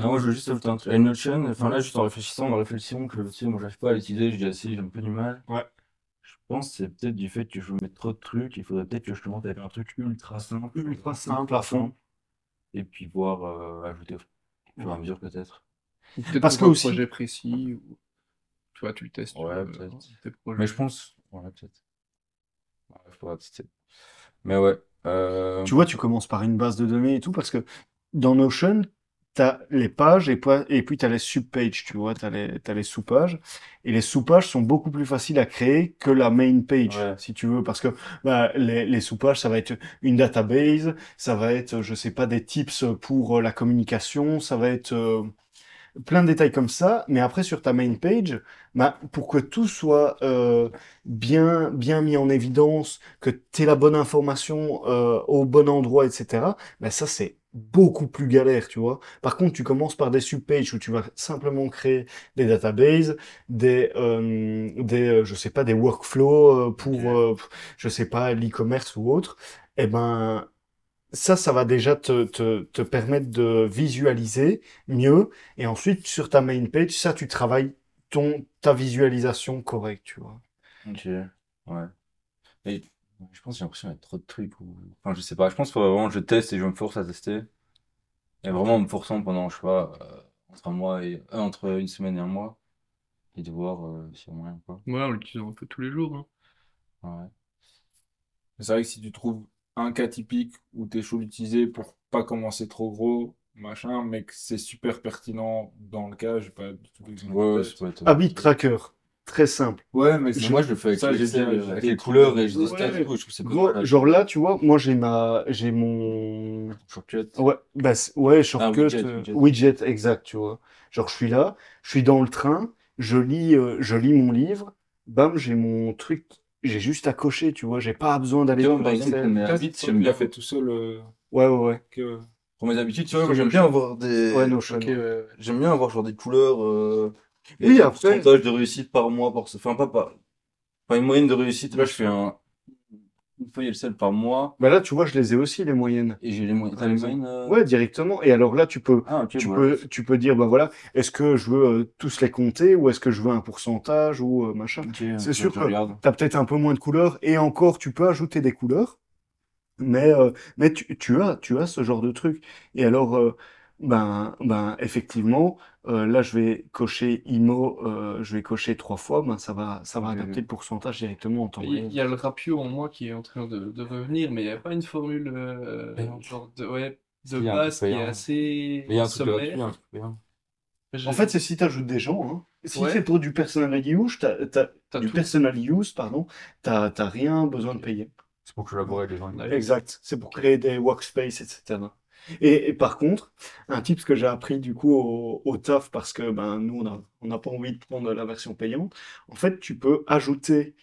Non, je veux juste ajouter un truc. Et Notion, enfin là, juste en réfléchissant, en réflexion, que tu sais, moi, j'arrive pas à l'utiliser, je dis assez, j'ai un peu du mal. Ouais. Je pense que c'est peut-être du fait que je veux mettre trop de trucs, il faudrait peut-être que je commence avec un truc ultra simple, Ultra simple à fond. et puis voir euh, ajouter au fur et à mesure peut-être. Peut-être Parce que un aussi- projet précis, ou tu vois, tu le testes. Ouais, peut-être. tes projets. Mais je pense, ouais, peut-être. Ouais, tester. Mais ouais. Euh... Tu vois, tu commences par une base de données et tout, parce que dans Notion, tu as les pages et, puis- et puis tu as les subpages, tu vois, tu as les, t'as les sous-pages. Et les sous-pages sont beaucoup plus faciles à créer que la main page, Ouais. si tu veux, parce que bah, les, les sous-pages, ça va être une database, ça va être, je sais pas, des tips pour euh, la communication, ça va être euh, plein de détails comme ça. Mais après, sur ta main page, bah, pour que tout soit euh, bien, bien mis en évidence, que tu aies la bonne information euh, au bon endroit, etc., ben ça, c'est beaucoup plus galère, tu vois. Par contre, tu commences par des subpages où tu vas simplement créer des databases, des, euh, des euh, je sais pas, des workflows euh, pour, euh, je sais pas, l'e-commerce ou autre. Eh ben, ça, ça va déjà te, te, te permettre de visualiser mieux. Et ensuite, sur ta main page, ça, tu travailles ton, ta visualisation correcte, tu vois. Ok, ouais. Et je pense que j'ai l'impression d'être trop de trucs. Ou... Enfin, je sais pas. Je pense qu'il faut vraiment que je teste et je me force à tester. Et vraiment en me forçant pendant, je sais pas, euh, entre un mois et euh, entre une semaine et un mois. Et de voir euh, s'il y a moyen quoi. Ouais, en l'utilisant un peu tous les jours. hein. Ouais. Mais C'est vrai que si tu trouves un cas typique où t'es chaud d'utiliser pour pas commencer trop gros, machin, mais que c'est super pertinent dans le cas, j'ai pas du tout d'exemple. Ouais, en ouais, tête. ça peut être. Habit tracker, très simple. Ouais, mais moi, je le fais avec ça, les couleurs et je dis Ouais. stats et tout, je trouve que c'est pas Gros, mal. genre là, tu vois, moi j'ai ma, j'ai mon, Shortcut. ouais, bah, ouais, shortcut, widget, euh, widget. widget, exact, tu vois. Genre, je suis là, je suis dans le train, je lis, euh, je lis mon livre, bam, j'ai mon truc, j'ai juste à cocher, tu vois, j'ai pas besoin d'aller Tu vois, sur par exemple, Excel. mes Toi, habits, tu j'aime l'as bien. fait tout seul euh, Ouais, ouais, ouais. que... Pour mes habitudes, tu vois, moi, j'aime bien avoir des. Ouais, Notion. Ok, ouais. J'aime bien avoir genre des couleurs. Euh... et Oui, un après- pourcentage de réussite par mois, par... enfin pas par. Enfin, une moyenne de réussite. Là, je fais un. Une feuille Excel par mois. Bah là, tu vois, je les ai aussi, les moyennes. Et j'ai les moyennes. T'as les moyennes euh Ouais, directement. Et alors là, tu peux, Ah, tu voilà. peux, tu peux dire, bah voilà, est-ce que je veux euh, tous les compter ou est-ce que je veux un pourcentage ou euh, machin. Ok, C'est ok, sûr que-. T'as peut-être un peu moins de couleurs et encore, tu peux ajouter des couleurs. Mais, euh, mais tu, tu as, tu as ce genre de truc. Et alors, euh, ben, ben, effectivement, euh, là, je vais cocher IMO, euh, je vais cocher trois fois, ben, ça va, ça va Ok, adapter le pourcentage directement en temps Il réel. il y a le rapio en moi qui est en train de, de revenir, mais il n'y a pas une formule euh, Payante. genre de, ouais, de Il y a un truc base qui est payant. assez Mais il y a un truc gratuit, sommaire. un truc payant. En fait, c'est si tu ajoutes des gens. Hein. Si Ouais. c'est pour du personal use, t'as, t'as- T'as du tout. personal use, pardon, t'as, t'as rien besoin de payer. C'est pour collaborer avec les gens. Ouais. Exact. C'est pour créer des workspaces, etc. Et, et par contre, un tip que j'ai appris du coup au, au taf parce que ben nous on n'a pas envie de prendre la version payante. En fait, tu peux ajouter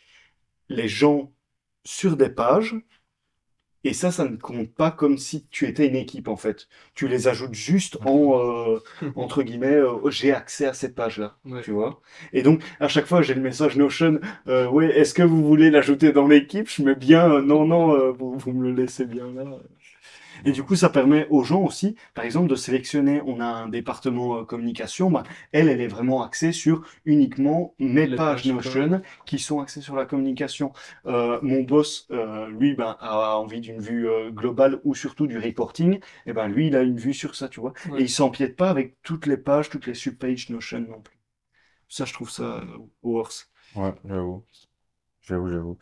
les gens sur des pages et ça, ça ne compte pas comme si tu étais une équipe en fait. Tu les ajoutes juste en euh, entre guillemets, euh, j'ai accès à cette page-là Ouais. tu vois. Et donc, à chaque fois, j'ai le message Notion, euh, ouais, est-ce que vous voulez l'ajouter dans l'équipe? Je mets bien, euh, non, non, vous, vous me le laissez bien là. Et du coup, ça permet aux gens aussi, par exemple, de sélectionner, on a un département euh, communication, bah, elle, elle est vraiment axée sur uniquement mes Les pages Notion qui sont axées sur la communication. Euh, mon boss, euh, lui, ben, a envie d'une vue euh, globale ou surtout du reporting, et ben, lui, il a une vue sur ça, tu vois. Ouais. Et il s'empiète pas avec toutes les pages, toutes les subpages Notion non plus. Ça, je trouve ça euh, worse. Ouais, j'avoue. J'avoue, j'avoue.